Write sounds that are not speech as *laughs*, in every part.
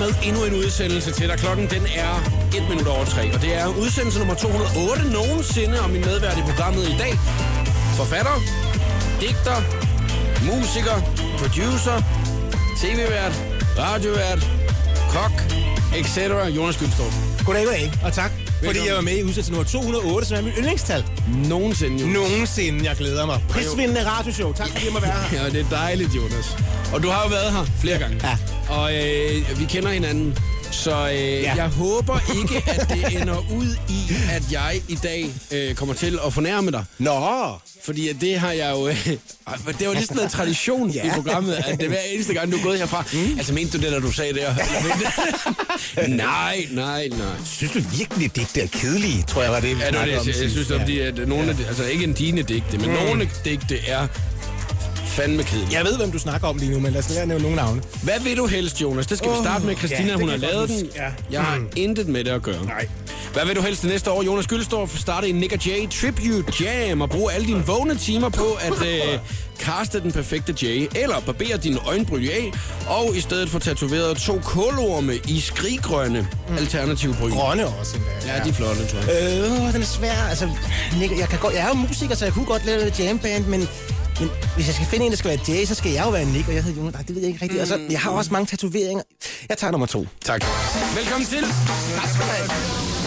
med endnu en udsendelse til dig. Klokken den er 1 minut over 3, og det er udsendelse nummer 208 nogensinde, og min medvært i programmet i dag. Forfatter, digter, musiker, producer, tv-vært, radiovært, kok, etc. Jonas Gyldstorff. Goddag, goddag, og tak, fordi jeg var med i udsendelse nummer 208, som er mit yndlingstal. Nogensinde, Jonas. Nogensinde, jeg glæder mig. Prisvindende radioshow. Tak fordi jeg må være her. *laughs* Ja, det er dejligt, Jonas. Og du har jo været her flere gange. Ja. Og øh, vi kender hinanden. Så øh, ja. jeg håber ikke, at det ender ud i, at jeg i dag øh, kommer til at fornærme dig. Nå, Fordi det har jeg jo... Øh, det var ligesom noget tradition ja. i Ja. programmet, at det er hver eneste gang, du er gået herfra. Mm. Altså, mente du det, da du sagde det? *laughs* Nej, nej, nej. synes du virkelig, digte er kedelige, tror jeg var det, vi Ja, det var det, om jeg, jeg synes, det var, fordi, at nogle af de, altså ikke en dine digte, men mm. nogle digte er fandme kedelige. Jeg ved, hvem du snakker om lige nu, men lad os lade nævne nogle navne. Hvad vil du helst, Jonas? Det skal vi Åh, starte med. Christina, ja, hun har lavet den. ja. Jeg har Mm. intet med det at gøre. Nej. Hvad vil du helst det næste år? Jonas Gyldstorff starte en Nick J Tribute Jam og bruge alle dine vågne timer på at *laughs* øh, kaste den perfekte J, eller barbere dine øjenbryn af, og i stedet få tatoveret to kålorme i skriggrønne mm. alternative bryn. Grønne også endda. Ja, de er flotte, tror jeg. Øh, den er svær. Altså, Nick, jeg, kan godt, jeg er jo musiker, så jeg kunne godt lave et jamband, men, men hvis jeg skal finde en, der skal være Jay, så skal jeg jo være Nick, og jeg hedder Jonas. Nej, det ved jeg ikke rigtigt. Og så, jeg har også mange tatoveringer. Jeg tager nummer to. Tak. Velkommen til.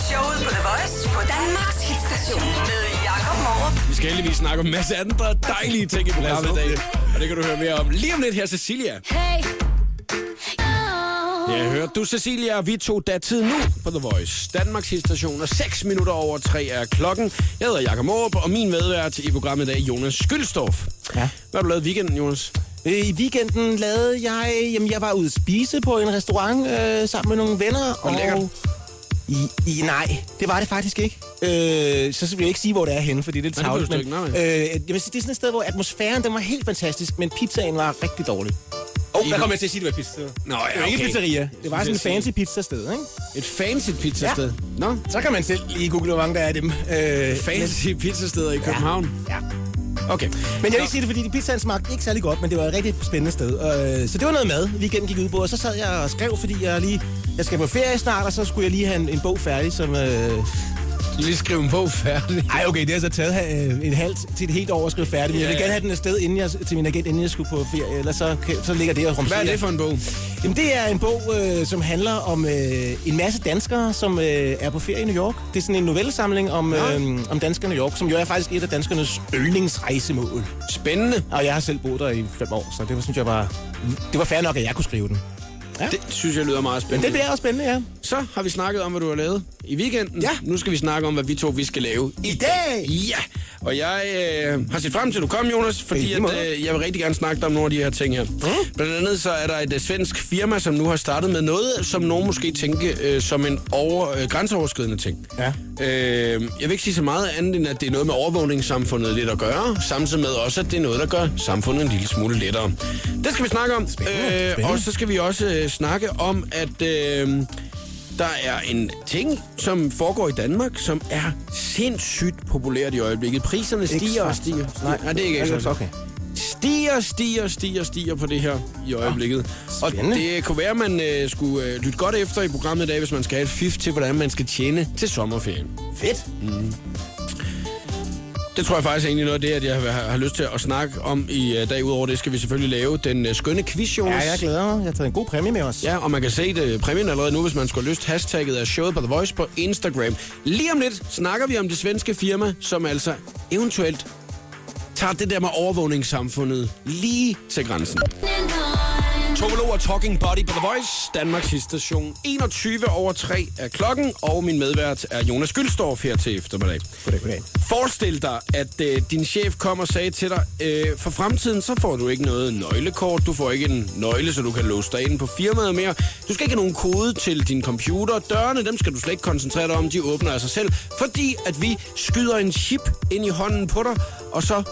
Showet på The Voice på Danmarks hitstation med Jakob Morup. Vi skal heldigvis snakke om en masse andre dejlige ting i programmet i dag. Og det kan du høre mere om lige om lidt her, Cecilia. Hey. Ja, hørte du, Cecilia, vi tog datid nu på The Voice. Danmarks station og 6 minutter over 3 er klokken. Jeg hedder Jakob Måb, og min medvært i programmet i dag, Jonas Skyldstorff. Ja. Hvad har du lavet i weekenden, Jonas? Øh, I weekenden lavede jeg... Jamen, jeg var ude at spise på en restaurant øh, sammen med nogle venner. Var det lækkert? I, i, nej, det var det faktisk ikke. Øh, så vil jeg ikke sige, hvor det er henne, fordi det er tavligt. Men, øh, jamen, det er sådan et sted, hvor atmosfæren den var helt fantastisk, men pizzaen var rigtig dårlig. Oh, der kom jeg til at sige, det var pizzasted. Nå, ja, det var ikke okay. pizzeria. Det var sådan et fancy pizzasted, ikke? Et fancy pizzasted. Ja. Nå, Så kan man selv lige google, hvor mange der er af dem. Øh, fancy pizzasteder i København. Ja. Okay. Men jeg vil ikke sige det, fordi de pizzaen smagte ikke særlig godt, men det var et rigtig spændende sted. Øh, så det var noget mad, weekenden gik ud på, og så sad jeg og skrev, fordi jeg lige... Jeg skal på ferie snart, og så skulle jeg lige have en, en bog færdig, som... Øh... Lige skrive en bog færdig. Ej, okay, det har så taget øh, et halvt til et helt år at skrive færdig, men jeg vil Ja, gerne ja. have den afsted inden jeg, til min agent, inden jeg skulle på ferie, ellers så, så ligger det og rumsterer. Hvad er det for en bog? Jamen, det er en bog, øh, som handler om øh, en masse danskere, som øh, er på ferie i New York. Det er sådan en novellesamling om, Ja. øh, om danskere i New York, som jo er faktisk et af danskernes yndlingsrejsemål. Spændende. Og jeg har selv boet der i fem år, så det var, synes jeg bare... Det var fair nok, at jeg kunne skrive den. Det synes jeg lyder meget Men spændende. det bliver også spændende, ja. Så har vi snakket om, hvad du har lavet i weekenden. Ja. Nu skal vi snakke om, hvad vi to vi skal lave I dag! Ja, og jeg øh, har set frem til, at du kom, Jonas, fordi at, øh, jeg vil rigtig gerne snakke dig om nogle af de her ting her. Mm. Blandt andet så er der et øh, svensk firma, som nu har startet med noget, som nogen måske tænke øh, som en over, øh, grænseoverskridende ting. Ja. Øh, jeg vil ikke sige så meget andet, end at det er noget med overvågningssamfundet lidt at gøre, samtidig med også, at det er noget, der gør samfundet en lille smule lettere. Det skal vi snakke om. Spændende, Øh, spændende. og så skal vi også øh, snakke om, at... Øh, der er en ting, som foregår i Danmark, som er sindssygt populært i øjeblikket. Priserne stiger og X-Factor. stiger. Nej, Nej, det er ikke ekstra. okay. Stiger, stiger, stiger, stiger på det her i øjeblikket. og spændende. det kunne være, at man øh, skulle øh, lytte godt efter i programmet i dag, hvis man skal have et fif til, hvordan man skal tjene til sommerferien. Fedt. Det tror jeg faktisk er egentlig noget af det, at jeg har, har lyst til at snakke om i øh, dag. Udover det skal vi selvfølgelig lave den øh, skønne quiz, Ja, Jonas. jeg glæder mig. Jeg har taget en god præmie med os. Ja, og man kan se det præmien allerede nu, hvis man skulle lyst. Hashtagget er showet på The Voice på Instagram. Lige om lidt snakker vi om det svenske firma, som altså eventuelt tager det der med overvågningssamfundet lige til grænsen. Tobolo og Talking Body på The Voice, Danmarks station. 21 over 3 er klokken, og min medvært er Jonas Gyldstorff her til eftermiddag. Goddag, goddag. Forestil dig, at øh, din chef kom og sagde til dig, øh, for fremtiden så får du ikke noget nøglekort, du får ikke en nøgle, så du kan låse dig ind på firmaet mere. Du skal ikke have nogen kode til din computer. Dørene, dem skal du slet ikke koncentrere dig om, de åbner af sig selv, fordi at vi skyder en chip ind i hånden på dig, og så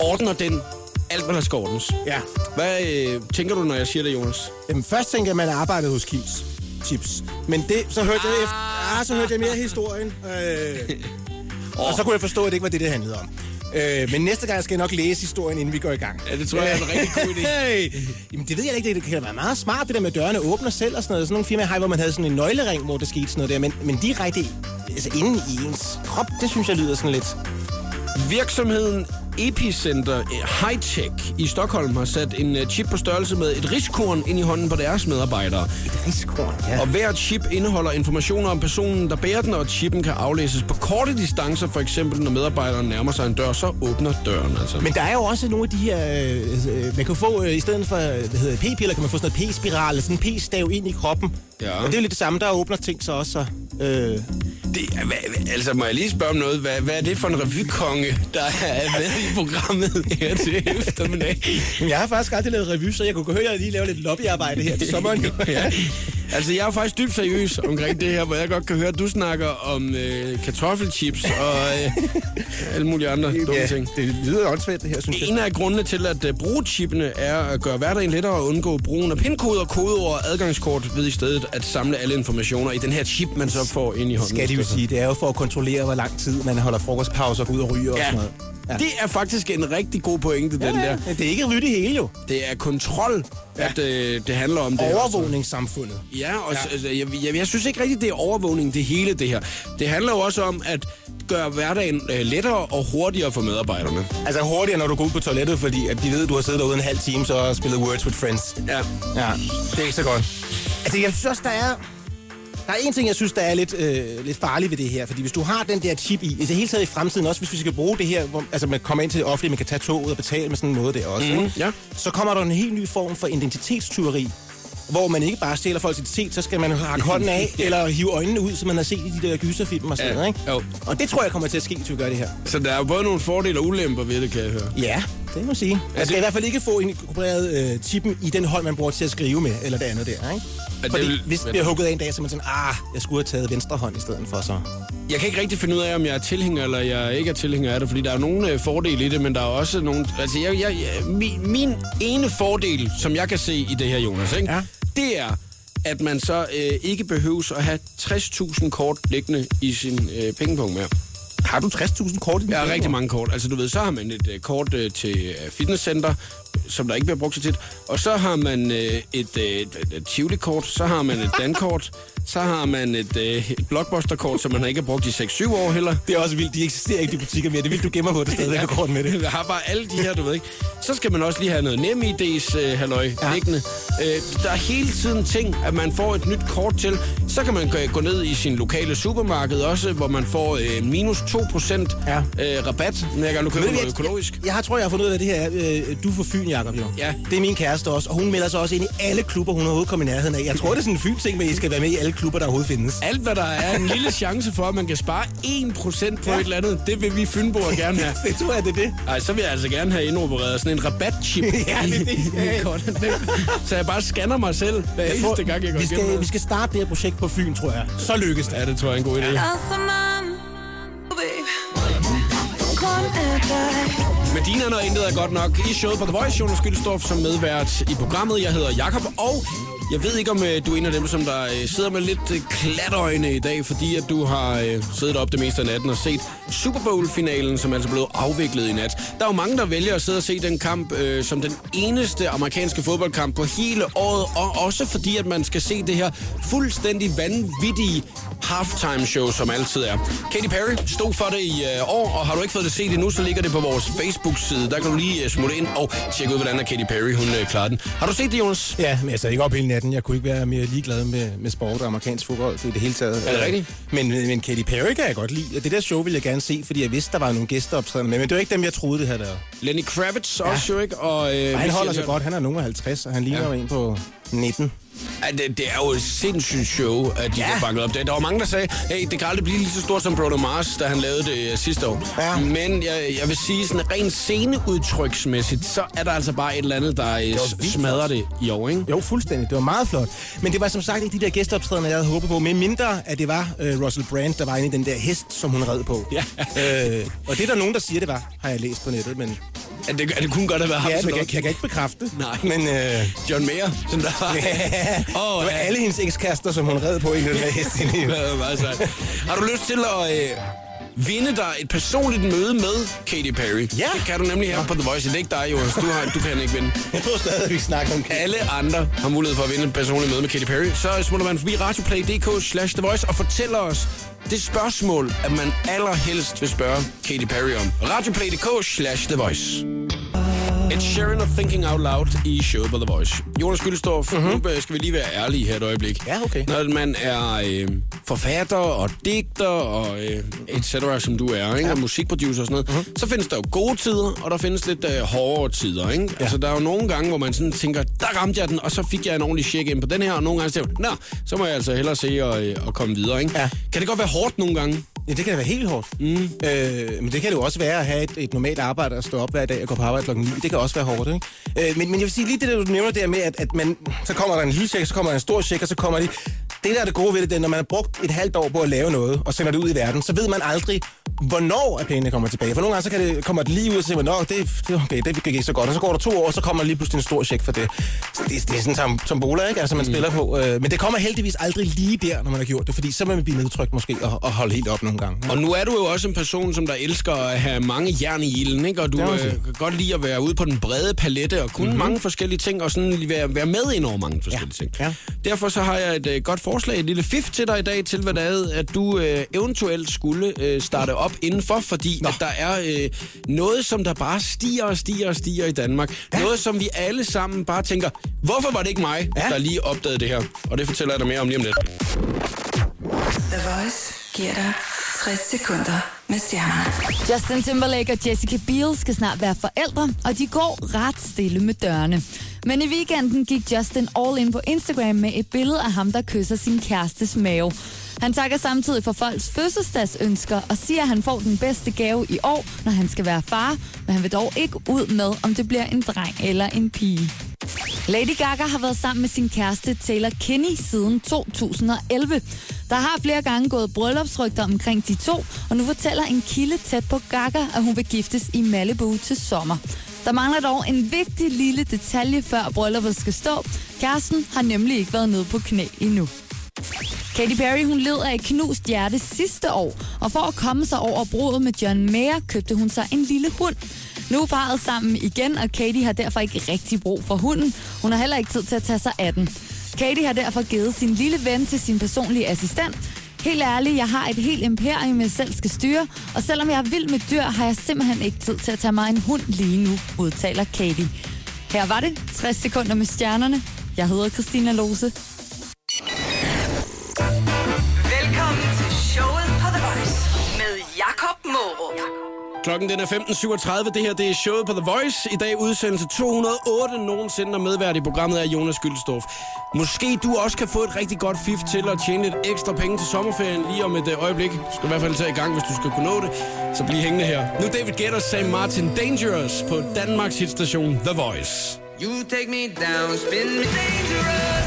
ordner den alt, hvad der skal ordnes. Ja. Hvad øh, tænker du, når jeg siger det, Jonas? Jamen, først tænker jeg, at man arbejdede hos Kims. Chips. Men det, så hørte jeg efter, ah, så hørte jeg mere historien. Øh, *laughs* og så kunne jeg forstå, at det ikke var det, det handlede om. Øh, men næste gang skal jeg nok læse historien, inden vi går i gang. Ja, det tror jeg er en rigtig god idé. *laughs* Jamen, det ved jeg ikke. Det kan være meget smart, det der med, at dørene åbner selv og sådan noget. Sådan nogle firmaer har, hvor man havde sådan en nøglering, hvor det skete sådan noget der. Men, men direkte altså, inde i ens krop, det synes jeg lyder sådan lidt... Virksomheden Epicenter eh, High Tech i Stockholm har sat en eh, chip på størrelse med et riskorn ind i hånden på deres medarbejdere. Et riskorn, ja. Og hver chip indeholder informationer om personen, der bærer den, og chippen kan aflæses på korte distancer. For eksempel, når medarbejderen nærmer sig en dør, så åbner døren altså. Men der er jo også nogle af de her... Øh, man kan få, øh, i stedet for hvad hedder, p-piller, kan man få sådan noget p-spiral, sådan en p-stav ind i kroppen. Ja. Og det er jo lidt det samme, der åbner ting så også. Så, øh, Det, hvad, altså, må jeg lige spørge om noget? Hvad, hvad er det for en revykonge, der er med i programmet her til eftermiddag? jeg har faktisk aldrig lavet revy, så jeg kunne høre, at jeg lige laver lidt lobbyarbejde her til sommeren. *laughs* ja. Altså, jeg er jo faktisk dybt seriøs omkring det her, hvor jeg godt kan høre, at du snakker om øh, kartoffelchips og øh, alle mulige andre dumme ja, ting. det lyder åndssvagt, det her, synes jeg. En af grundene til at uh, bruge chippene er at gøre hverdagen lettere at undgå brugen af pindkoder, kodeord og adgangskort ved i stedet at samle alle informationer i den her chip, man så får ind i hånden. Skal de jo sige, det er jo for at kontrollere, hvor lang tid man holder frokostpause og går ud og ryger og Ja. sådan noget. Ja. Det er faktisk en rigtig god pointe, den der. Det er ikke det hele jo. Det er kontrol, ja. at øh, det handler om. Det. Overvågningssamfundet. Ja, og ja. Altså, jeg, jeg, jeg synes ikke rigtigt, det er overvågning, det hele det her. Det handler jo også om at gøre hverdagen øh, lettere og hurtigere for medarbejderne. Altså hurtigere, når du går ud på toilettet, fordi at de ved, at du har siddet derude en halv time, så og spillet Words with Friends. Ja. Ja, det er ikke så godt. Altså, jeg synes også, der er... Der er en ting, jeg synes, der er lidt, øh, lidt farligt ved det her. Fordi hvis du har den der chip i, i det hele taget i fremtiden, også hvis vi skal bruge det her, hvor, altså man kommer ind til det offentlige, man kan tage toget og betale med sådan en måde der også, Mhm, ikke? ja. så kommer der en helt ny form for identitetstyveri, hvor man ikke bare stjæler folks identitet, så skal man hakke hånden af, *laughs* eller hive øjnene ud, som man har set i de der gyserfilm og sådan Ja, noget, ikke? jo. Og det tror jeg kommer til at ske, hvis vi gør det her. Så der er jo både nogle fordele og ulemper ved det, kan jeg høre. Ja, det må sige. Man skal i hvert fald ikke få inkorporeret øh, chippen i den hånd, man bruger til at skrive med, eller det andet der, ikke? det Fordi vil- hvis det bliver hugget af en dag, så er man sådan, ah, jeg skulle have taget venstre hånd i stedet for så. Jeg kan ikke rigtig finde ud af, om jeg er tilhænger eller jeg ikke er tilhænger af det, fordi der er nogle øh, fordele i det, men der er også nogle... Altså, jeg, jeg, jeg, min, min ene fordel, som jeg kan se i det her, Jonas, ikke? Ja. det er, at man så øh, ikke behøves at have 60.000 kort liggende i sin øh, pengepunkt mere. Har du 60.000 kort i din Jeg har rigtig mange kort. Altså, du ved, så har man et øh, kort øh, til øh, fitnesscenter, som der ikke bliver brugt så tit. Og så har man øh, et, øh, et, et Tivoli-kort, så har man et dankort, så har man et, øh, et Blockbuster-kort, som man ikke har brugt i 6-7 år heller. Det er også vildt, de eksisterer ikke, de butikker mere. Det er vildt, du gemmer på det stadig, ja. kort med det. *laughs* Jeg har bare alle de her, du ved ikke. Så skal man også lige have noget NemID's øh, halløj ja. Liggende. Øh, der er hele tiden ting, at man får et nyt kort til. Så kan man gå, ned i sin lokale supermarked også, hvor man får øh, minus 2% Ja. øh, rabat, når jeg Ved du, noget jeg- økologisk. Jeg, jeg har, tror, jeg har fundet ud af det her. Øh, du er fra Fyn, Jacob, jo. Ja. Det er min kæreste også, og hun melder sig også ind i alle klubber, hun overhovedet kommer i nærheden af. Jeg tror, det er sådan en Fyn-ting, med, at I skal være med i alle klubber, der overhovedet findes. Alt, hvad der er en lille chance for, at man kan spare 1% på ja. Ja. et eller andet, det vil vi Fynboer gerne have. *laughs* det tror jeg, det er det. Ej, så vil jeg altså gerne have indopereret sådan en rabatchip *laughs* Ja, det er det. *laughs* Så jeg bare scanner mig selv hver Jeg tror, eneste gang, jeg går vi, skal, noget. vi skal starte det her projekt på Fyn, tror jeg. Så lykkes det. Ja, det tror jeg er en god idé. Kom af dig Medina og intet er godt nok i showet på The Voice. Jonas Gyldstorff som medvært i programmet. Jeg hedder Jakob og jeg ved ikke, om øh, du er en af dem, som der øh, sidder med lidt øh, klatøjne i dag, fordi at du har øh, siddet op det meste af natten og set Super Bowl-finalen, som altså blev afviklet i nat. Der er jo mange, der vælger at sidde og se den kamp øh, som den eneste amerikanske fodboldkamp på hele året, og også fordi, at man skal se det her fuldstændig vanvittige halftime show, som altid er. Katy Perry stod for det i øh, år, og har du ikke fået det set endnu, så ligger det på vores Facebook-side. Der kan du lige øh, smutte ind og tjekke ud, hvordan er Katy Perry hun øh, klarer den. Har du set det, Jonas? Ja, men altså, jeg sad ikke op hele natten. Jeg kunne ikke være mere ligeglad med, med sport og amerikansk fodbold i det hele taget. Er det rigtigt? Men, men Katy Perry kan jeg godt lide. Og det der show ville jeg gerne se, fordi jeg vidste, der var nogle gæsteoptrædende med. Men det var ikke dem, jeg troede, det her der. Lenny Kravitz ja. også jo, ikke? Og, øh, Og han holder sig godt. Han er af 50, og han ligner Ja. jo en på 19. Ja, det, det er jo et sindssygt show, at de ja. Ja. får banket op. Der, der var mange, der sagde, hey, det kan aldrig blive lige så stort som Bruno Mars, da han lavede det øh, sidste år. Ja. Men jeg, jeg vil sige, sådan rent sceneudtryksmæssigt, så er der altså bare et eller andet, der øh, vildt smadrer det i år, ikke? Jo, fuldstændig. Det var meget flot. Men det var som sagt ikke de der gæsteoptrædende, jeg havde håbet på. Med mindre, at det var uh, Russell Brand, der var inde i den der hest, som hun red på. Ja. Øh, og det er der nogen, der siger, det var, har jeg læst på nettet. Men Er det, er det kunne godt have været ham, ja, som men jeg, jeg kan ikke bekræfte det. Nej. Men øh, John Mayer, som der var. ja, Åh, det var ja. alle hendes ekskaster, som hun red på i den der hest. *laughs* Har du lyst til at øh, vinde dig et personligt møde med Katy Perry. Ja. Det kan du nemlig her på The Voice. Det er ikke dig, Jonas. Du, har, du kan ikke vinde. Jeg tror stadig, vi snakker om Alle andre har mulighed for at vinde et personligt møde med Katy Perry. Så smutter man forbi radioplay.dk slash The Voice og fortæller os det spørgsmål, at man allerhelst vil spørge Katy Perry om. Radioplay.dk slash The Voice. Ed Sheeran og Thinking Out Loud i showet på The Voice. Jonas Gyldstorff, mm-hmm. nu skal vi lige være ærlige her et øjeblik. Ja, okay. Når man er øh, forfatter og digter og øh, et cetera, som du er, ikke? Ja. og musikproducer og sådan noget, mm-hmm. så findes der jo gode tider, og der findes lidt øh, hårdere tider. Ikke? Ja. Altså, der er jo nogle gange, hvor man sådan tænker, der ramte jeg den, og så fik jeg en ordentlig check ind på den her, og nogle gange jeg, nå, så må jeg altså hellere se og, øh, og komme videre. Ikke? Ja. Kan det godt være hårdt nogle gange? Ja, det kan da være helt hårdt. Mm. Øh, men det kan det jo også være at have et, et normalt arbejde og stå op hver dag og gå på arbejde klokken 9. Det kan også være hårdt, ikke? Øh, men, men jeg vil sige lige det, der du nævner der med, at, at man, så kommer der en lille check, så kommer der en stor check, og så kommer de... Det der er det gode ved det, det er, når man har brugt et halvt år på at lave noget, og sender det ud i verden, så ved man aldrig, hvornår at pengene kommer tilbage. For nogle gange så kan det, kommer det lige ud, og man, Nå, det, det, okay, det gik ikke så godt. Og så går der to år, og så kommer lige pludselig en stor check for det. Så det, det er sådan som tombola, ikke? Altså, man mm. spiller på. Øh, men det kommer heldigvis aldrig lige der, når man har gjort det, fordi så vil man blive nedtrykt måske og, og holde helt op nogle gange. Og nu er du jo også en person, som der elsker at have mange jern i ilden, ikke? Og du øh, sige. kan godt lide at være ude på den brede palette og kunne mm-hmm. mange forskellige ting, og sådan være, være med ind over mange forskellige ting. Ja. Derfor så har jeg et øh, godt forslag, et lille fif til dig i dag, til hvad det er, at du øh, eventuelt skulle øh, starte op indenfor, fordi at der er øh, noget, som der bare stiger og stiger og stiger i Danmark. Ja. Noget, som vi alle sammen bare tænker, hvorfor var det ikke mig, ja. Ja. der lige opdagede det her? Og det fortæller jeg dig mere om lige om lidt. The Voice giver dig 60 sekunder med stjernerne. Justin Timberlake og Jessica Biel skal snart være forældre, og de går ret stille med dørene. Men i weekenden gik Justin all in på Instagram med et billede af ham, der kysser sin kærestes mave. Han takker samtidig for folks fødselsdagsønsker og siger, at han får den bedste gave i år, når han skal være far, men han vil dog ikke ud med, om det bliver en dreng eller en pige. Lady Gaga har været sammen med sin kæreste Taylor Kinney siden 2011. Der har flere gange gået bryllupsrygter omkring de to, og nu fortæller en kilde tæt på Gaga, at hun vil giftes i Malibu til sommer. Der mangler dog en vigtig lille detalje, før brylluppet skal stå. Kæresten har nemlig ikke været nede på knæ endnu. Katy Perry hun led af et knust hjerte sidste år, og for at komme sig over brudet med John Mayer, købte hun sig en lille hund. Nu er parret sammen igen, og Katy har derfor ikke rigtig brug for hunden. Hun har heller ikke tid til at tage sig af den. Katy har derfor givet sin lille ven til sin personlige assistent. Helt ærligt, jeg har et helt imperium, jeg selv skal styre, og selvom jeg er vild med dyr, har jeg simpelthen ikke tid til at tage mig en hund lige nu, udtaler Katy. Her var det 60 sekunder med stjernerne. Jeg hedder Christina Lose. Klokken den er 15.37. Det her det er showet på The Voice. I dag udsendelse 208 nogensinde og medvært i programmet er Jonas Gyldstorff. Måske du også kan få et rigtig godt fif til at tjene lidt ekstra penge til sommerferien lige om et øh, øjeblik. Du skal i hvert fald tage i gang, hvis du skal kunne nå det. Så bliv hængende her. Nu David Guetta, Sam Martin Dangerous på Danmarks hitstation The Voice. You take me down, spin me dangerous.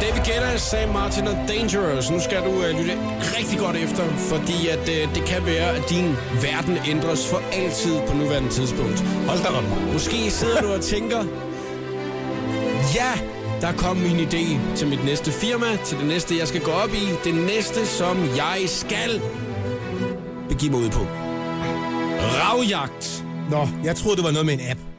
David Guetta, Sam Martin og Dangerous. Nu skal du uh, lytte rigtig godt efter, fordi at, uh, det kan være, at din verden ændres for altid på nuværende tidspunkt. Hold da op. Måske sidder du og tænker, ja, der kom min idé til mit næste firma, til det næste, jeg skal gå op i, det næste, som jeg skal begive mig ud på. Ravjagt. Nå, jeg troede, det var noget med en app.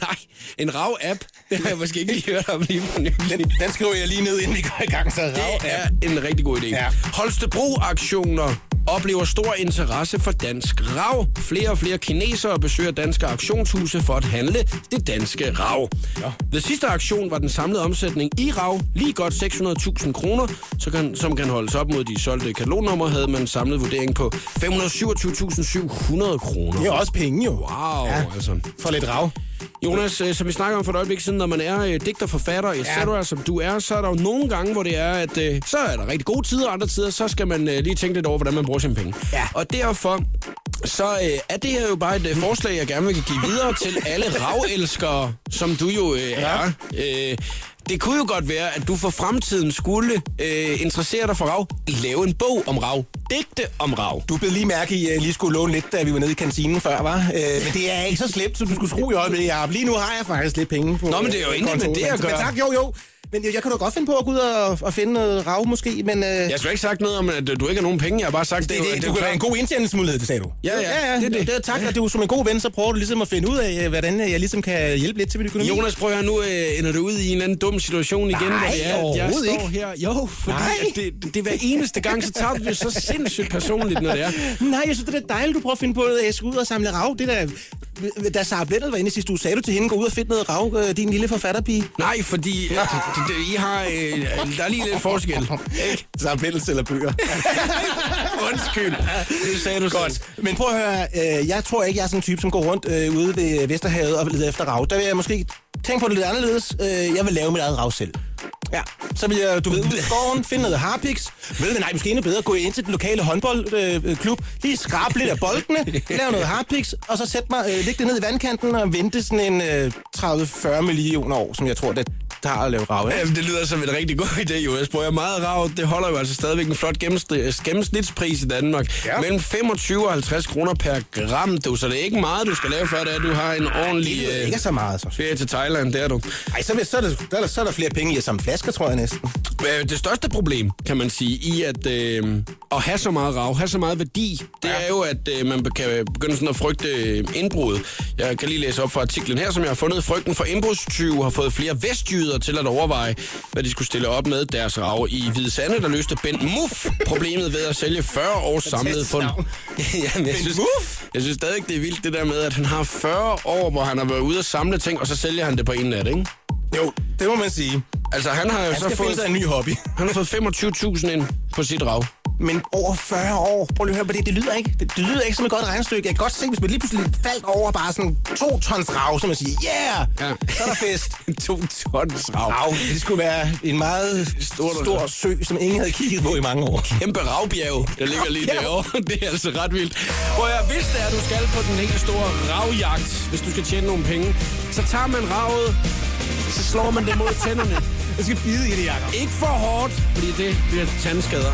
Nej, en rav-app, det har jeg måske ikke lige hørt om lige for nylig. Den, den skriver jeg lige ned, inden vi går i gang. Så rav Det app. er en rigtig god idé. Ja. Holstebro-aktioner oplever stor interesse for dansk rav. Flere og flere kinesere besøger danske auktionshuse for at handle det danske rav. Ja. Ved sidste auktion var den samlede omsætning i rav lige godt 600.000 kroner, så kan, som kan holdes op mod de solgte katalognummer, havde man en samlet vurdering på 527.700 kroner. Det er også penge, jo. Wow, Ja. altså. For lidt rav. Jonas, øh, som vi snakker om for et øjeblik siden, når man er øh, digter, forfatter, etc., ja. som du er, så er der jo nogle gange, hvor det er, at øh, så er der rigtig gode tider, og andre tider, så skal man øh, lige tænke lidt over, hvordan man bruger sine penge. Ja. Og derfor, så øh, er det her jo bare et øh, forslag, jeg gerne vil give videre til alle ravelskere, som du jo øh, er. Øh, det kunne jo godt være, at du for fremtiden skulle øh, interessere dig for rav. Lave en bog om rav. Digte om rav. Du blev lige mærke i, at jeg lige skulle låne lidt, da vi var nede i kantinen før, var. Øh, men det er ikke så slemt, som du skulle tro i øjeblikket. Lige nu har jeg faktisk lidt penge på Nå, men det er jo intet med det at gøre. Men tak, jo, jo. Men jeg, jeg kan da godt finde på at gå ud og, og finde noget rav måske, men... Øh, Jeg har ikke sagt noget om, at du ikke har nogen penge. Jeg har bare sagt, det, er det, det, jo det kunne være en god indtjeningsmulighed, det sagde du. Ja, ja, ja, ja det er det. det er tak, og du som en god ven, så prøver du ligesom at finde ud af, øh, hvordan jeg ligesom kan hjælpe lidt til min økonomi. Jonas, prøv at nu øh, ender du ud i en anden dum situation igen, Nej, hvor det er, at jeg står ikke. her. Jo, fordi Nej. at det, det, det er hver eneste gang, så tager du det så sindssygt personligt, når det er. Nej, jeg synes, det er dejligt, du prøver at finde på, at jeg skal ud og samle rav. Det der, da Sara Blettel var inde sidste uge, sagde du til hende, gå ud og finde noget rav, øh, din lille forfatterpige. Nej, fordi det, det, I har, øh, der er lige lidt forskel. Ikke? Blettel sælger bøger. *laughs* Undskyld. Det sagde du Godt. selv. Men prøv at høre, øh, jeg tror ikke, jeg er sådan en type, som går rundt øh, ude ved Vesterhavet og leder efter rav. Der vil jeg måske tænke på det lidt anderledes. Øh, jeg vil lave mit eget rav selv. Ja, så vil jeg, du ved, ud i skoven, finde noget harpiks. Ved nej, måske endnu bedre, gå ind til den lokale håndboldklub, øh, lige skrabe lidt af boldene, *laughs* lave noget harpiks, og så sætte mig, øh, lægge det ned i vandkanten og vente sådan en øh, 30-40 millioner år, som jeg tror, det tager at lave rav. Ja? Jamen, det lyder som en rigtig god idé, jo. Jeg spørger meget rav. Det holder jo altså stadigvæk en flot gennemsnit- gennemsnitspris i Danmark. Ja. Mellem 25 og 50 kroner per gram, du. Så det er ikke meget, du skal lave, før det er, du har en ordentlig Det er øh, ikke så meget, så. ferie til Thailand. Det er du. Ej, så, så, er der, der, er så er der flere penge i at samle flasker, tror jeg næsten. Øh, Det største problem, kan man sige, i at, øh, at have så meget rav, have så meget værdi, det er jo, at øh, man kan begynde sådan at frygte øh, indbrud. Jeg kan lige læse op fra artiklen her, som jeg har fundet. Frygten for indbrudstyve har fået flere vestjyder til at overveje, hvad de skulle stille op med deres rav. I Hvide Sande, der løste Bent Muff problemet ved at sælge 40 års samlede fund. *laughs* Jamen, jeg, synes, jeg synes stadig, det er vildt det der med, at han har 40 år, hvor han har været ude og samle ting, og så sælger han det på en nat, ikke? Jo, det må man sige. Altså, han har jo Han så fået, en ny hobby. han har fået 25.000 ind på sit rav. Men over 40 år, prøv lige at høre på det, det lyder ikke, det, det lyder ikke som et godt regnestykke. Jeg kan godt se, hvis man lige pludselig faldt over bare sådan to tons rav, så man siger, yeah, Ja. så er der fest. *laughs* to tons rav. Rav, det skulle være en meget stor, stor sø, som ingen havde kigget på i mange år. Kæmpe ravbjerg, der ligger lige derovre. *laughs* Det er altså ret vildt. Prøv at høre, hvis det er, du skal på den helt store ravjagt, hvis du skal tjene nogle penge, så tager man ravet, så slår man det mod tænderne. Jeg skal bide i det, Jacob. Ikke for hårdt, fordi det bliver tandskader.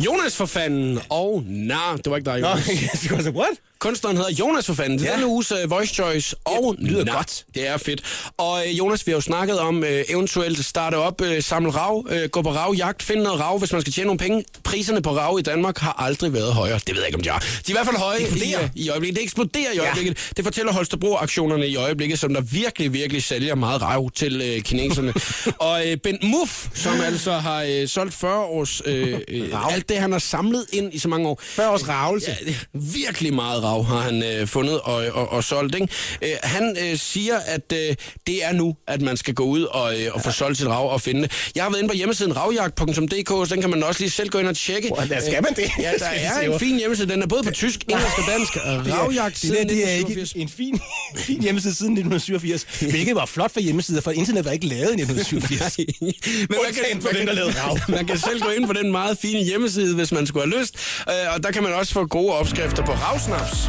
Jonas for fanden og nar. Det var ikke dig, Nå, Jonas. *laughs* jeg skulle sige, what? Kunstneren hedder Jonas for fanden. Det er Ja. denne uges uh, Voice Choice og Ja, lyder Nar. godt. Det er fedt. Og uh, Jonas, vi har jo snakket om uh, eventuelt starte op, uh, samle rav, uh, gå på ravjagt, finde noget rav, hvis man skal tjene nogle penge. Priserne på rav i Danmark har aldrig været højere. Det ved jeg ikke, om de har. De er i hvert fald høje i, uh, i øjeblikket. Det eksploderer i øjeblikket. Det fortæller Holstebro-aktionerne i øjeblikket, som der virkelig, virkelig sælger meget rav til uh, kineserne. *laughs* og uh, Bent Muff, som altså har uh, solgt 40 års... Uh, uh, alt det, han har samlet ind i så mange år. 40 års ravelse. Ja, virkelig meget rav har han øh, fundet og, og, og solgt. Ikke? Øh, han øh, siger, at øh, det er nu, at man skal gå ud og, øh, og få solgt sit rav og finde det. Jeg har været inde på hjemmesiden ravjagt.dk, så den kan man også lige selv gå ind og tjekke. Hvor- der skal man det? Ja, der *laughs* er en fin hjemmeside. Den er både på tysk, engelsk og dansk. *laughs* Ravjagt det, der, siden det er ikke 1987. en fin, *laughs* fin hjemmeside siden 1987, hvilket var flot for hjemmesider, for internet var ikke lavet i 1987. Men man Undtagen for den, der lavede rav. man kan selv gå ind på den meget fine hjemmeside, hvis man skulle have lyst. Øh, og der kan man også få gode opskrifter på ravsnaps.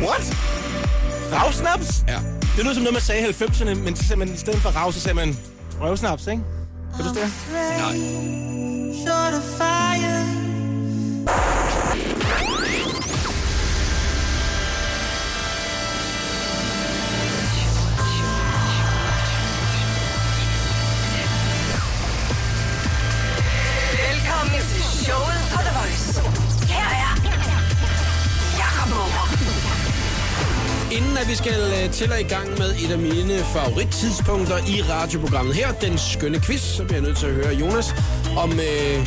What? Ravsnaps? Ja. Det lyder som noget, man sagde i 90'erne, men så man, i stedet for rav, så sagde man røvsnaps, ikke? Kan du det? Velkommen at vi skal øh, til at i gang med et af mine favorittidspunkter i radioprogrammet her, den skønne quiz, så bliver jeg nødt til at høre Jonas om... Øh,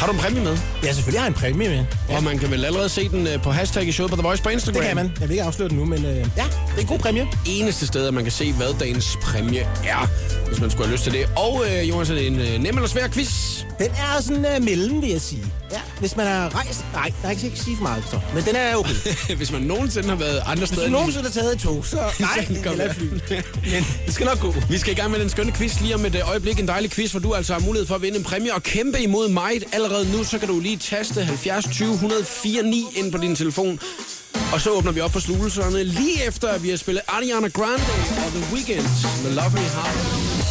har du en præmie med? Ja, selvfølgelig har jeg en præmie med. Ja. Og man kan vel allerede se den øh, på hashtag i showet på The Voice på Instagram. Det kan man. Jeg vil ikke afsløre det nu, men øh, ja, det er en god præmie. eneste sted, at man kan se, hvad dagens præmie er, hvis man skulle have lyst til det. Og øh, Jonas, er det en øh, nem eller svær quiz? Den er sådan uh, mellem, vil jeg sige. Ja. Hvis man har rejst... Nej, der er ikke ikke sige for meget, så. Men den er okay. *laughs* hvis man nogensinde har været andre Hvis steder... du end- nogensinde har taget et tog, så... *laughs* Nej, kan eller fly. Men det skal nok gå. Vi skal i gang med den skønne quiz lige om et øh, øjeblik. En dejlig quiz, hvor du altså har mulighed for at vinde en præmie og kæmpe imod mig. Allerede nu, så kan du lige taste 70 20 104 9 ind på din telefon. Og så åbner vi op for sluelserne lige efter, at vi har spillet Ariana Grande og The Weeknd med Love Me Hard.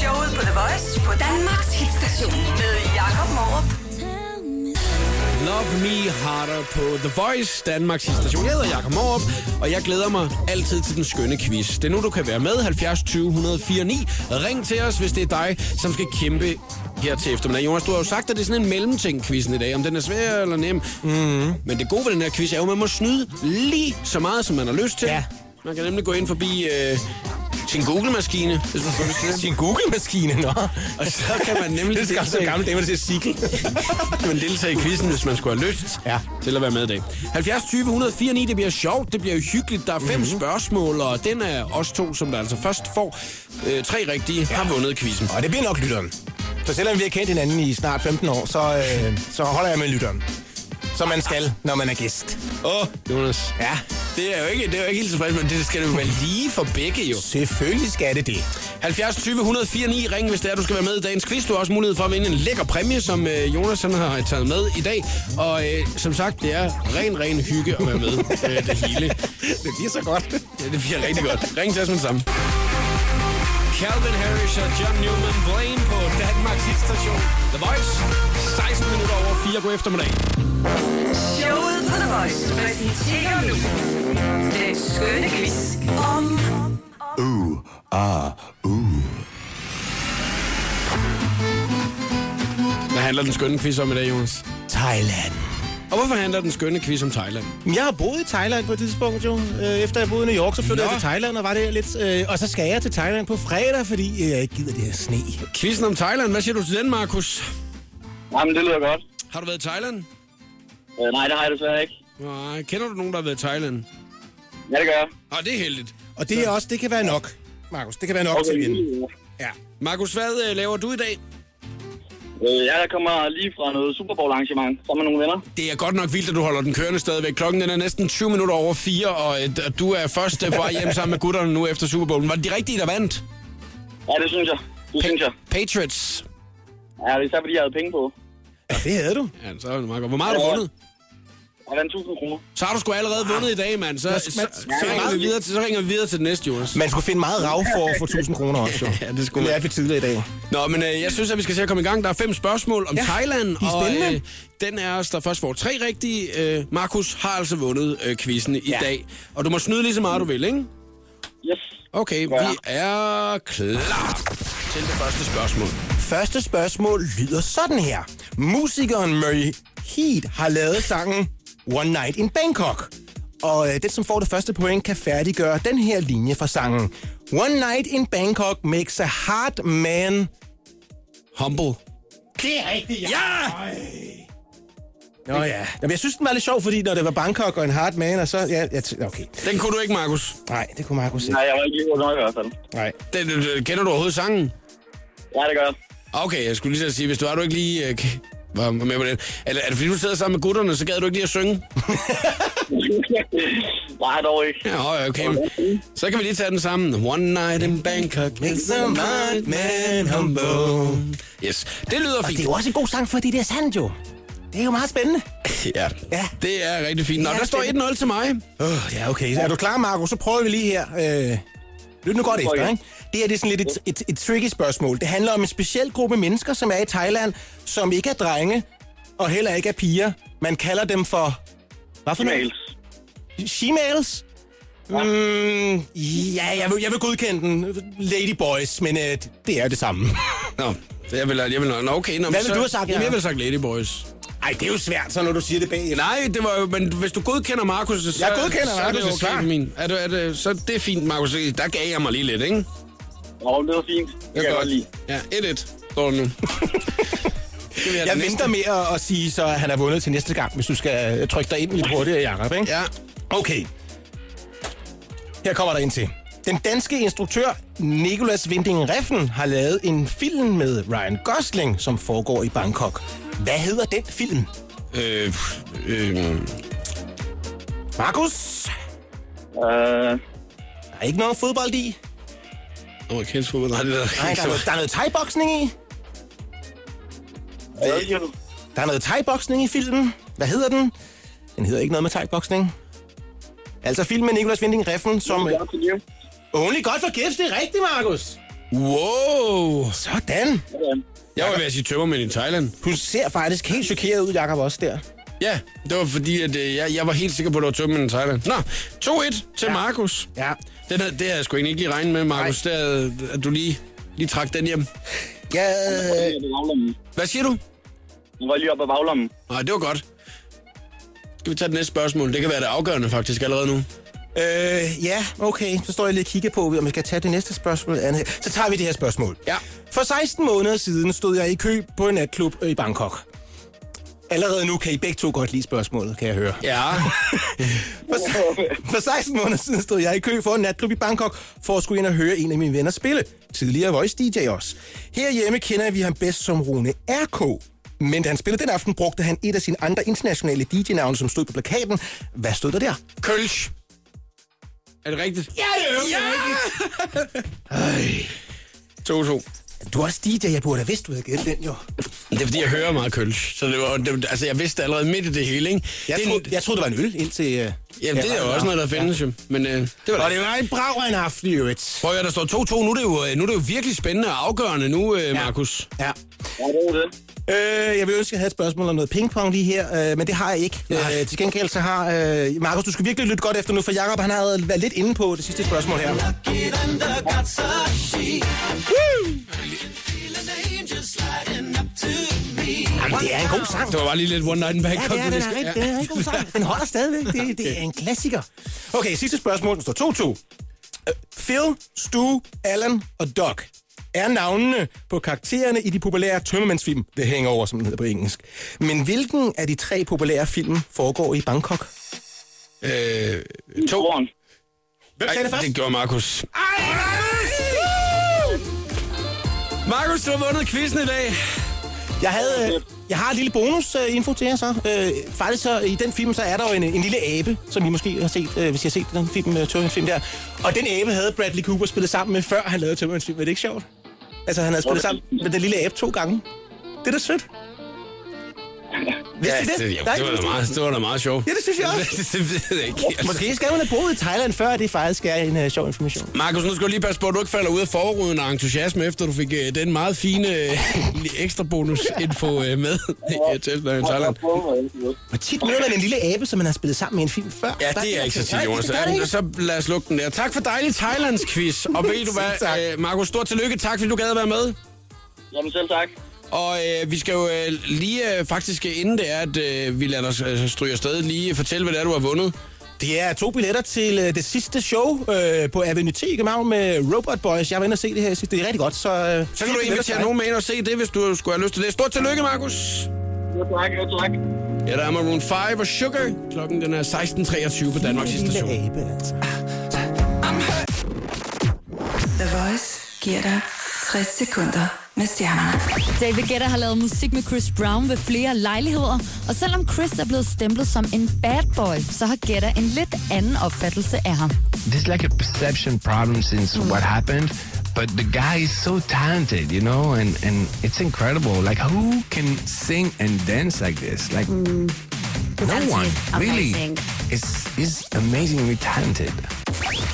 Showet på The Voice på Danmarks hitstation med Jakob Morup. Love Me Harder på The Voice, Danmarks station. Jeg hedder Jakob Morup, og jeg glæder mig altid til den skønne quiz. Det er nu, du kan være med. 70 20 104 9. Ring til os, hvis det er dig, som skal kæmpe her til eftermiddag. Jonas, du har jo sagt, at det er sådan en mellemting quizzen i dag, om den er svær eller nem. Mm. Men det gode ved den her quiz er jo, at man må snyde lige så meget, som man har lyst til. Ja. Man kan nemlig gå ind forbi øh, sin Google-maskine, hvis man får lyst til det. Sin Google-maskine, nå. Og så kan man nemlig *laughs* Det skal så gammel dame, cykel. *laughs* kan man deltage i quizzen, hvis man skulle have lyst Ja. til at være med i dag. 70 20 104 9, det bliver sjovt, det bliver hyggeligt. Der er 5 Mhm. mm-hmm. spørgsmål, og den er os to, som der altså først får øh, tre rigtige, ja. har vundet quizzen. Og det bliver nok lytteren. Så selvom vi har kendt hinanden i snart 15 år, så, øh, så holder jeg med lytteren. Som man skal, når man er gæst. Åh, oh, Jonas. Ja, Det er jo ikke, det er jo ikke helt tilfreds, men det skal jo være lige for begge jo. selvfølgelig skal det det. 70 20 104 9, ring hvis det er, du skal være med i dagens quiz. Du har også mulighed for at vinde en lækker præmie, som øh, Jonas han har taget med i dag. Og øh, som sagt, det er ren, ren hygge at være med *laughs* øh, det hele. Det bliver så godt. Ja, det bliver rigtig godt. Ring til os med det samme. Calvin Harris og John Newman Blaine på Danmarks hitstation The Voice. 16 minutter over 4. God eftermiddag. Showet på The Voice præsenterer nu den skønne quiz om Hvad handler den skønne quiz om i dag, Jonas? Thailand. Og hvorfor handler den skønne quiz om Thailand? Jeg har boet i Thailand på et tidspunkt, jo. Øh, Efter jeg boede i New York, så flyttede Nå. jeg til Thailand og var der lidt. øh, Og så skal jeg til Thailand på fredag, fordi jeg ikke gider det her sne. Quizzen om Thailand. Hvad siger du til den, Markus? Jamen, det lyder godt. Har du været i Thailand? Øh, nej, det har jeg desværre ikke. Nej. Kender du nogen, der har været i Thailand? Ja, det gør jeg. Ah, det er heldigt. Og det er også, det kan være nok, Markus. Det kan være nok okay. til at vinde. Ja. Markus, hvad øh, laver du i dag? Jeg kommer lige fra noget Super Bowl arrangement sammen med nogle venner. Det er godt nok vildt, at du holder den kørende stadigvæk. Klokken den er næsten 20 minutter over 4, og øh, d- du er først øh, på vej hjem sammen med gutterne nu efter Super Bowlen. Var det de rigtige, der vandt? Ja, det synes jeg. Det synes jeg. Patriots. Ja, det er især fordi, jeg havde penge på. ja, det havde du. Ja, så er det meget godt. Hvor meget har du Ja. Jeg vandt 1000 kroner. Så har du sgu allerede vundet i dag, mand. Så, Man- så, så, ringer vi videre til, så ringer vi videre til det næste, Jonas. Man skulle finde meget rav for at få 1000 kroner også, jo. *laughs* Ja, det skulle Det er vi tidligere i dag. Nå, men øh, jeg synes, at vi skal se at komme i gang. Der er fem spørgsmål om Ja, Thailand. de er og spændende. øh, den er os, der først får tre rigtige. Øh, Markus har altså vundet øh, quizzen i Ja. dag. Og du må snyde lige så meget, du vil, ikke? Yes. Okay, Ja. vi er klar til det første spørgsmål. Første spørgsmål lyder sådan her. Musikeren Murray Heat har lavet sangen One Night in Bangkok. Og øh, den, som får det første point, kan færdiggøre den her linje fra sangen. One Night in Bangkok makes a hard man... Humble. Det er rigtigt, ja! Ja! Nå ja. Jamen, jeg synes, den var lidt sjov, fordi når det var Bangkok og en hard man, og så... Ja, ja t- okay. Den kunne du ikke, Markus. Nej, det kunne Markus ikke. Nej, jeg var ikke lige god nok i hvert fald. Nej. Den, øh, kender du overhovedet sangen? Ja, det gør jeg. Okay, jeg skulle lige at sige, hvis du er du ikke lige... Øh, var var med på den. Er, er det fordi, du sidder sammen med gutterne, så gad du ikke lige at synge? *laughs* Nej, dog ikke. Ja, okay. Så kan vi lige tage den sammen. One night in Bangkok makes a hard man humble. Yes, det lyder Og det er fint. jo også en god sang, fordi det er sandt jo. Det er jo meget spændende. *laughs* Ja, Ja. det er rigtig fint. Nå, der står spændende. 1-0 til mig. Oh, ja, okay. Er du klar, Marco? Så prøver vi lige her. Øh, lyt nu godt efter, ikke? Det her det er sådan lidt et, et, et tricky spørgsmål. Det handler om en speciel gruppe mennesker, som er i Thailand, som ikke er drenge, og heller ikke er piger. Man kalder dem for... Hvad for noget? She-males? Mm, ja, jeg vil, jeg vil godkende den. Ladyboys, men øh, det er det samme. Nå, jeg vil, jeg vil, nå, okay. Nå, Hvad vil så, du have sagt, Jamen, jeg Jacob? vil have sagt Ladyboys. Ej, det er jo svært, så når du siger det bagefter. Nej, det var jo, men hvis du godkender Markus, så, Jeg godkender så er det Markus, er okay for min. Er det, er det, så det er fint, Markus. Der gav jeg mig lige lidt, ikke? Nå, det var fint. Det kan jeg godt lide. Ja, 1-1 står *laughs* det nu. Jeg den venter med at, at sige, så han er vundet til næste gang, hvis du skal øh, trykke dig ind lidt hurtigere, Jacob, ikke? Ja. Okay. Her kommer der en til. Den danske instruktør Nicolas Winding Refn har lavet en film med Ryan Gosling, som foregår i Bangkok. Hvad hedder den film? Øh, øh, Markus? Øh, Der er ikke noget fodbold i. amerikansk fodbold. Nej, det er Nej, der er noget, der er noget thai-boksning i. du? Der er noget thai-boksning i filmen. Hvad hedder den? Den hedder ikke noget med thai-boksning. Altså film med Nicolas Winding Refn, som... Only godt for gifts, det er rigtigt, Markus. Wow! Sådan. Jeg var ved at sige tømmermænd i Thailand. Du ser faktisk helt chokeret ud, Jacob, også der. Ja, det var fordi, at øh, jeg, jeg var helt sikker på, at det var tømmen i Thailand. Nå, 2-1 til ja. Markus. Ja. Den her, det havde jeg sgu egentlig ikke lige regnet med, Markus, det er, at du lige, lige trak den hjem. Ja, Hvad siger du? Nu var lige op ad baglommen. Nej, det var godt. Skal vi tage det næste spørgsmål? Det kan være det afgørende faktisk allerede nu. Øh, ja, okay. Så står jeg lige og kigger på, om vi skal tage det næste spørgsmål. eller andet. Så tager vi det her spørgsmål. Ja. For 16 måneder siden stod jeg i kø på en natklub i Bangkok. Allerede nu kan I begge to godt lide spørgsmålet, kan jeg høre. Ja. *laughs* For, for 16 måneder siden stod jeg i kø for en natklub i Bangkok, for at skulle ind og høre en af mine venner spille. Tidligere Voice DJ også. Herhjemme kender vi ham bedst som Rune RK. Men da han spillede den aften, brugte han et af sine andre internationale DJ-navne, som stod på plakaten. Hvad stod der der? Kølsch. Er det rigtigt? Ja, det er ja! 2-2. Du er også DJ, jeg burde have vidst, du havde gættet den jo. Det er fordi, jeg hører meget Kølsch. Så det var, det, altså, jeg vidste allerede midt i det hele, ikke? Jeg, det, troede, jeg troede, det var en øl indtil... Uh, Jamen, det er jo også noget, der findes jo. Men øh, det var Og det. var en brav af en aften i øvrigt. Prøv at der står 2-2. Nu er, det jo, øh, nu er det jo virkelig spændende og afgørende nu, øh, Markus. Ja. Ja, det er det. Øh, jeg vil ønske, at jeg havde et spørgsmål om noget pingpong lige her, øh, men det har jeg ikke. Øh, til gengæld så har... Øh, Markus, du skal virkelig lytte godt efter nu, for Jacob han havde været lidt inde på det sidste spørgsmål her. Jamen, det er en god sang. Det var bare lige lidt One Night in Ja, Bangkok. det er, den er, rigtig, det er en god sang. Den holder stadigvæk. Det, det er en klassiker. Okay, sidste spørgsmål. Der står 2-2. Øh, Phil, Stu, Alan og Doc er navnene på karaktererne i de populære tømmermandsfilm, The Hangover, som den hedder på engelsk. Men hvilken af de tre populære film foregår i Bangkok? Øh, to. Toren. Hvem sagde det Ej, først? det gjorde Markus. Markus, du har vundet quizzen i dag. Jeg, havde, øh, jeg har en lille bonus-info til jer så. Øh, faktisk så i den film, så er der jo en, en lille abe, som I måske har set, øh, hvis I har set den film, øh, Tømmermandsfilm der. Og den abe havde Bradley Cooper spillet sammen med, før han lavede Tømmermandsfilm. Er det ikke sjovt? Altså, han havde spillet sammen med den lille abe to gange. Det er da sødt. I det? det, det, var da meget, det var da meget sjovt. Ja, det synes jeg *laughs* også. det ved jeg ikke. Altså. Måske skal hun have boet i Thailand før, det faktisk er en uh, sjov information. Markus, nu skal du lige passe på, at du ikke falder ud af forruden af entusiasme, efter du fik øh, den meget fine øh, *laughs* ekstra bonus-info øh, med i i Thailand. Og tit møder man en lille abe, som man har spillet sammen med en film før. Ja, det er ikke så tit, Jonas. det det. Så lad os lukke den der. Tak for dejlig Thailands quiz. Og *laughs* ved du hvad, øh, Markus, stort tillykke. Tak, fordi du gad at være med. Jamen selv tak. Og øh, vi skal jo øh, lige øh, faktisk, inden det er, at øh, vi lader dig øh, stryge afsted, lige fortælle, hvad det er, du har vundet. Det er to billetter til øh, det sidste show øh, på Avenue T i København med Robot Boys. Jeg var inde og se det her sidst. Det er rigtig godt, så... Øh, Så kan du invitere nogen med ind og se det, hvis du skulle have lyst til det. Stort tillykke, Markus. Tak, tak. Ja, der er Maroon 5 og Sugar. Klokken den er 16.23 på Danmarks station. abe, altså. The Voice giver dig 60 sekunder med stjernerne. David Guetta har lavet musik med Chris Brown ved flere lejligheder, og selvom Chris er blevet stemplet som en bad boy, så har Guetta en lidt anden opfattelse af ham. There's like a perception problem since what happened, but the guy is so talented, you know, and, and it's incredible. Like, who can sing and dance like this? Like, no one, really. Is is amazingly talented.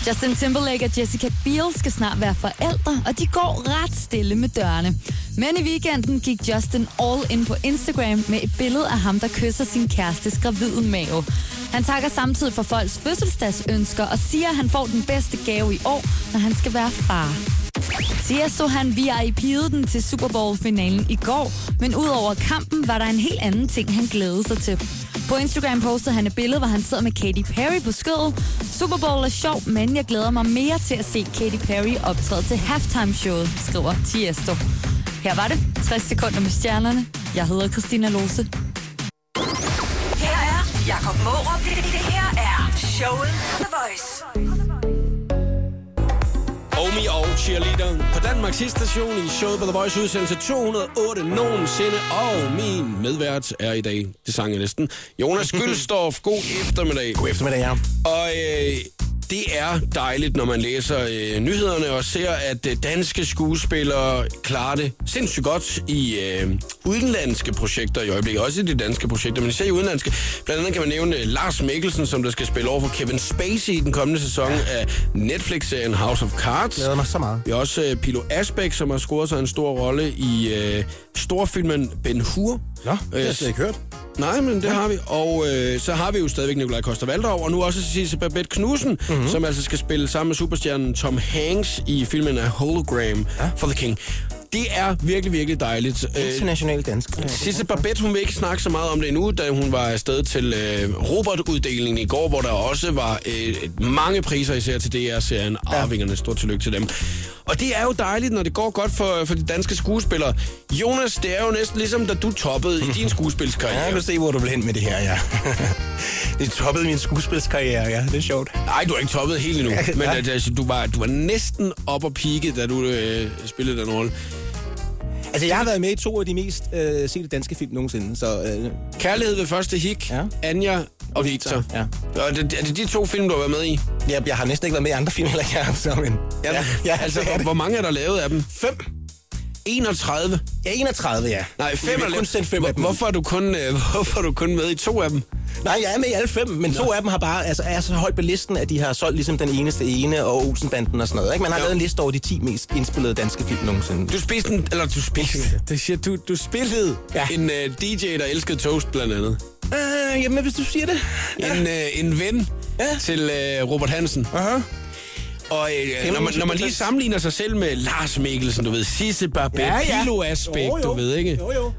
Justin Timberlake og Jessica Biel skal snart være forældre, og de går ret stille med dørene. Men i weekenden gik Justin all in på Instagram med et billede af ham, der kysser sin kærestes gravide mave. Han takker samtidig for folks fødselsdagsønsker og siger, at han får den bedste gave i år, når han skal være far. Tiesto han VIP'ede den til Super Bowl-finalen i går, men udover kampen var der en helt anden ting, han glædede sig til. På Instagram postede han et billede, hvor han sidder med Katy Perry på skødet. Super Bowl er sjov, men jeg glæder mig mere til at se Katy Perry optræde til halftime-showet, skriver Tiesto. Her var det 60 sekunder med stjernerne. Jeg hedder Christina Lose. Mårup. Det, det her er showet på The Voice. Omi og Cheerleader på Danmarks station i showet på The Voice udsendelse 208 nogensinde. Og min medvært er i dag, det sang jeg næsten, Jonas *laughs* Gølstorff. God eftermiddag. God eftermiddag, ja. Og øh, det er dejligt, når man læser øh, nyhederne og ser, at øh, danske skuespillere klarer det sindssygt godt i øh, udenlandske projekter i øjeblikket. Også i de danske projekter, men især i udenlandske. Blandt andet kan man nævne øh, Lars Mikkelsen, som der skal spille over for Kevin Spacey i den kommende sæson af Netflix-serien House of Cards. Glæder mig så meget. Vi har også øh, Pilo Asbæk, som har scoret sig en stor rolle i øh, storfilmen Ben Hur. Nå, det har jeg slet ikke hørt. Nej, men det har vi. Og øh, så har vi jo stadigvæk Nikolaj Koster Valdov, og nu også Cisse Babette Knudsen, mm-hmm. som altså skal spille sammen med superstjernen Tom Hanks i filmen A Hologram ja. for the King. Det er virkelig, virkelig dejligt. Øh, International dansk. Sisse Babette, hun vil ikke snakke så meget om det endnu, da hun var afsted til øh, Robert-uddelingen i går, hvor der også var øh, mange priser, især til DR-serien Arvingerne. Stort tillykke til dem. Og det er jo dejligt, når det går godt for, for de danske skuespillere. Jonas, det er jo næsten ligesom, da du toppede i din *laughs* skuespilskarriere. Ja, jeg kan se, hvor du vil hen med det her, ja. *laughs* det toppede min skuespilskarriere, ja. Det er sjovt. Nej, du har ikke toppet helt endnu, *laughs* men Ja. at, altså, du, var, du var næsten op og pike, da du øh, spillede den rolle. Altså, jeg har været med i to af de mest øh, sete danske film nogensinde, så... Øh, Kærlighed ved første hik, Ja. Anja og Victor. Ja. Og det, er det de to film, du har været med i? jeg, jeg har næsten ikke været med i andre film, heller jeg har, så, men... Ja, ja altså, det er hvor, hvor mange er der lavet af dem? Fem. 31. Ja, 31, ja. Nej, fem er kun af dem. hvorfor, er du kun, øh, *laughs* hvorfor er du kun med i to af dem? Nej, jeg er med i alle fem, men to af dem har bare, altså, er så højt på listen, at de har solgt ligesom den eneste ene og Olsenbanden og sådan noget. Ikke? Man har Jo. lavet en liste over de 10 mest indspillede danske film nogensinde. Du spiste en, eller du spiste, det siger du, du spillede ja. En uh, DJ, der elskede toast blandt andet. Øh, jamen, hvis du siger det. Ja. En, uh, en ven ja. Til uh, Robert Hansen. Aha. Og øh, når, man, når man lige sammenligner sig selv med Lars Mikkelsen, du ved, Sisse Babette, ja, ja. Pilo Aspekt, Jo, jo. du ved, ikke? Jo, jo.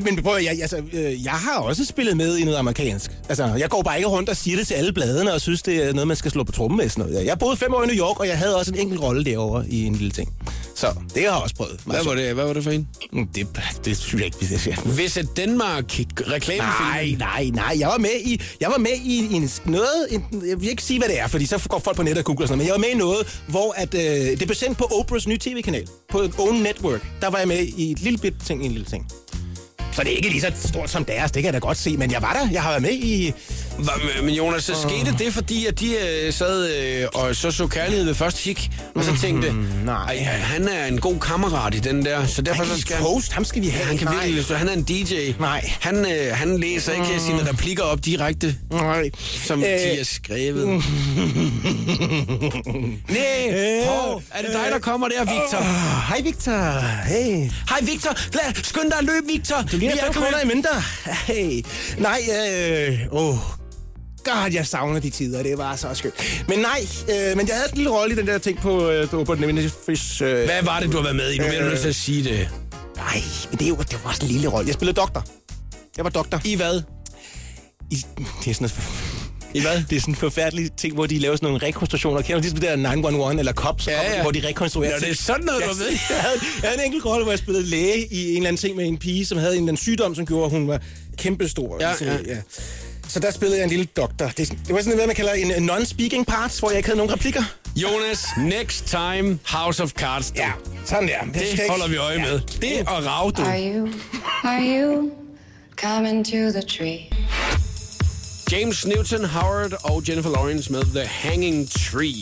Men prøv, jeg, altså, øh, jeg har også spillet med i noget amerikansk. Altså, jeg går bare ikke rundt og siger det til alle bladene og synes, det er noget, man skal slå på trummen med. Sådan noget. Jeg boede fem år i New York, og jeg havde også en enkelt rolle derovre i en lille ting. Så det har jeg også prøvet. Hvad var det, hvad var det for en? det? Det, det synes jeg ikke, vi skal sige. Visit Denmark reklamefilm. Nej, nej, nej. Jeg var med i, jeg var med i en, noget, en, jeg vil ikke sige, hvad det er, fordi så går folk på nettet og googler sådan noget, men jeg var med i noget, hvor at, øh, det blev sendt på Oprahs nye tv-kanal, på et own network. Der var jeg med i et lille bit ting, i en lille ting. Så det er ikke lige så stort som deres, det kan jeg da godt se, men jeg var der. Jeg har været med i... Men Jonas, så skete det, fordi at de øh, sad øh, og så så kærlighed ved første kig, og så tænkte, nej. "Ej, han er en god kammerat i den der, så derfor så skal Toast, ham skal vi have. han kan nej. virkelig, så han er en DJ. Nej. Han, øh, han læser ikke sine replikker op direkte, Nej. som øh, de er skrevet. *laughs* Nej, hov, er det dig, der kommer der, Victor? Hej Victor. Hey. Hej, Victor. Lad, skynd dig at løbe, Victor. Du Vi er kroner i mønter. Hey. Nej, øh, åh. God, jeg savner de tider, det var så skønt. Men nej, øh, men jeg havde en lille rolle i den der ting på, øh, på, den Fish. Øh, Hvad var det, du har været med i? Nu bliver du nødt til at sige det. Nej, men det, er jo, det var også en lille rolle. Jeg spillede doktor. Jeg var doktor. I hvad? I, det er sådan noget, I hvad? det er sådan en forfærdelig ting, hvor de laver sådan nogle rekonstruktioner. Kender du de der 911 eller Cops, Ja, ja. hvor de rekonstruerer Nå, det er sådan noget, du ved. *laughs* Jeg havde, jeg havde en enkelt rolle, hvor jeg spillede læge i en eller anden ting med en pige, som havde en eller anden sygdom, som gjorde, at hun var kæmpestor. Ja, Ligesom, ja. Så der spillede jeg en lille doktor. Det, det var sådan noget, man kalder en non-speaking part, hvor jeg ikke havde nogen replikker. Jonas, next time, House of Cards. Ja, sådan der. Det skal holder vi øje med. Det og rav, du. Are you, are you coming to the tree? James Newton Howard og Jennifer Lawrence med The Hanging Tree.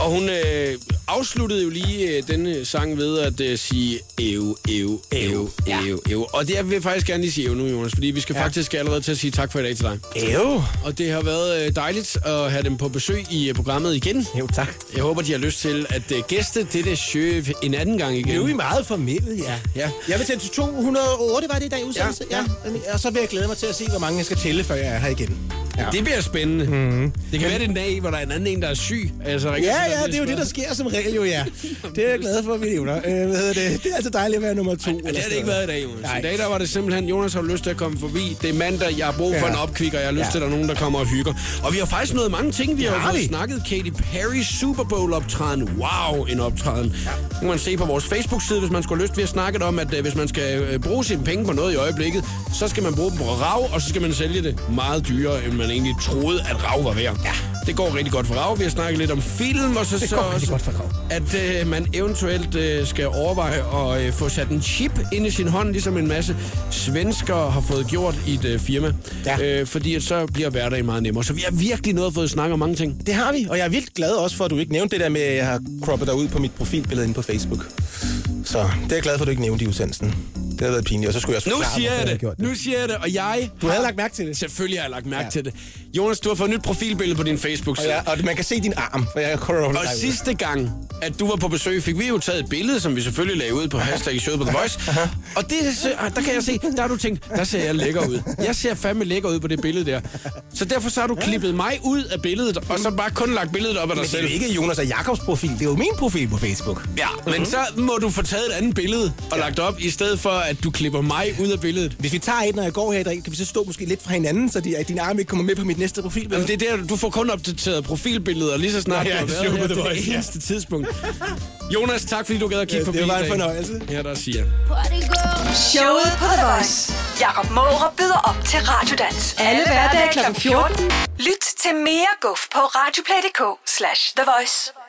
Og hun øh, afsluttede jo lige øh, denne sang ved at øh, sige ev, ev, ev, ev, ev. Og det jeg vil faktisk gerne lige sige ev nu, Jonas, fordi vi skal ja. faktisk allerede til at sige tak for i dag til dig. Ew. Og det har været øh, dejligt at have dem på besøg i øh, programmet igen. Jo, tak. Jeg håber, de har lyst til at øh, gæste dette show en anden gang igen. Nu er I meget formelle, ja. Ja. Jeg vil til 208, var det i dag udsendelse? Ja, ja. Og så vil jeg glæde mig til at se, hvor mange jeg skal tælle, før jeg er her igen. Ja. Det bliver spændende. Mm. Det kan være, det er en dag, hvor der er en anden en, der er syg. Altså, der Ja, ja, det er jo det, der sker som regel jo, ja. *laughs* Det er jeg glad for, at vi nævner. Øh, hvad hedder det? det er altså dejligt at være nummer to. Ja, det har det ikke været i dag, Jonas. Nej. I dag der var det simpelthen, Jonas har lyst til at komme forbi. Det er mandag, jeg har brug for Ja. en opkvik, og jeg har lyst Ja. til, at der er nogen, der kommer og hygger. Og vi har faktisk nået mange ting. Vi har har vi. snakket Katy Perry Super Bowl optræden. Wow, en optræden. Ja. Nu kan man se på vores Facebook-side, hvis man skulle have lyst. Vi har snakket om, at øh, hvis man skal øh, bruge sine penge på noget i øjeblikket, så skal man bruge dem på rav, og så skal man sælge det meget dyrere, end man egentlig troede, at rav var værd. Ja. Det går rigtig godt for rav. Vi har snakket lidt om film, og så, Det så også, godt for Rav. at øh, man eventuelt øh, skal overveje at øh, få sat en chip ind i sin hånd, ligesom en masse svenskere har fået gjort i et øh, firma. Ja. Øh, fordi at så bliver hverdagen meget nemmere. Så vi har virkelig noget fået snakket om mange ting. Det har vi, og jeg er vildt glad også for, at du ikke nævnte det der med, at jeg har croppet dig ud på mit profilbillede inde på Facebook. Så det er jeg glad for, at du ikke nævnte i udsendelsen. Havde været pinligt, og så skulle jeg Nu forklare, siger jeg det. gjort Nu siger jeg det, og jeg... Du havde lagt mærke til det. Selvfølgelig har jeg lagt mærke Ja. til det. Jonas, du har fået et nyt profilbillede på din Og, Facebook-side. jeg, og man kan se din arm, for jeg. Og sidste gang, at du var på besøg, fik vi jo taget et billede, som vi selvfølgelig lagde ud på *laughs* hashtag showet på The Voice. Og det, der kan jeg se, der har du tænkt, der ser jeg lækker ud. Jeg ser fandme lækker ud på det billede der. Så derfor så har du klippet mig ud af billedet, og så bare kun lagt billedet op af dig Men det er selv. jo ikke Jonas og Jakobs profil, det er jo min profil på Facebook. Ja, men så må du få taget et andet billede og lagt op, i stedet for, at du klipper mig ud af billedet. Hvis vi tager et, når jeg går her i dag, kan vi så stå måske lidt fra hinanden, så de, at din arm ikke kommer med på mit næste profil. Jamen, det er der, du får kun opdateret profilbilleder, lige så snart Ja, du har det været her. Det er det voice, ja. eneste tidspunkt. Jonas, tak fordi du gad at kigge Ja, forbi det var en fornøjelse. Her der siger. Showet på The Voice. Jakob Måre byder op til Radiodans. Alle hverdage kl. 14. Lyt til mere guf på radioplay.dk slash The Voice.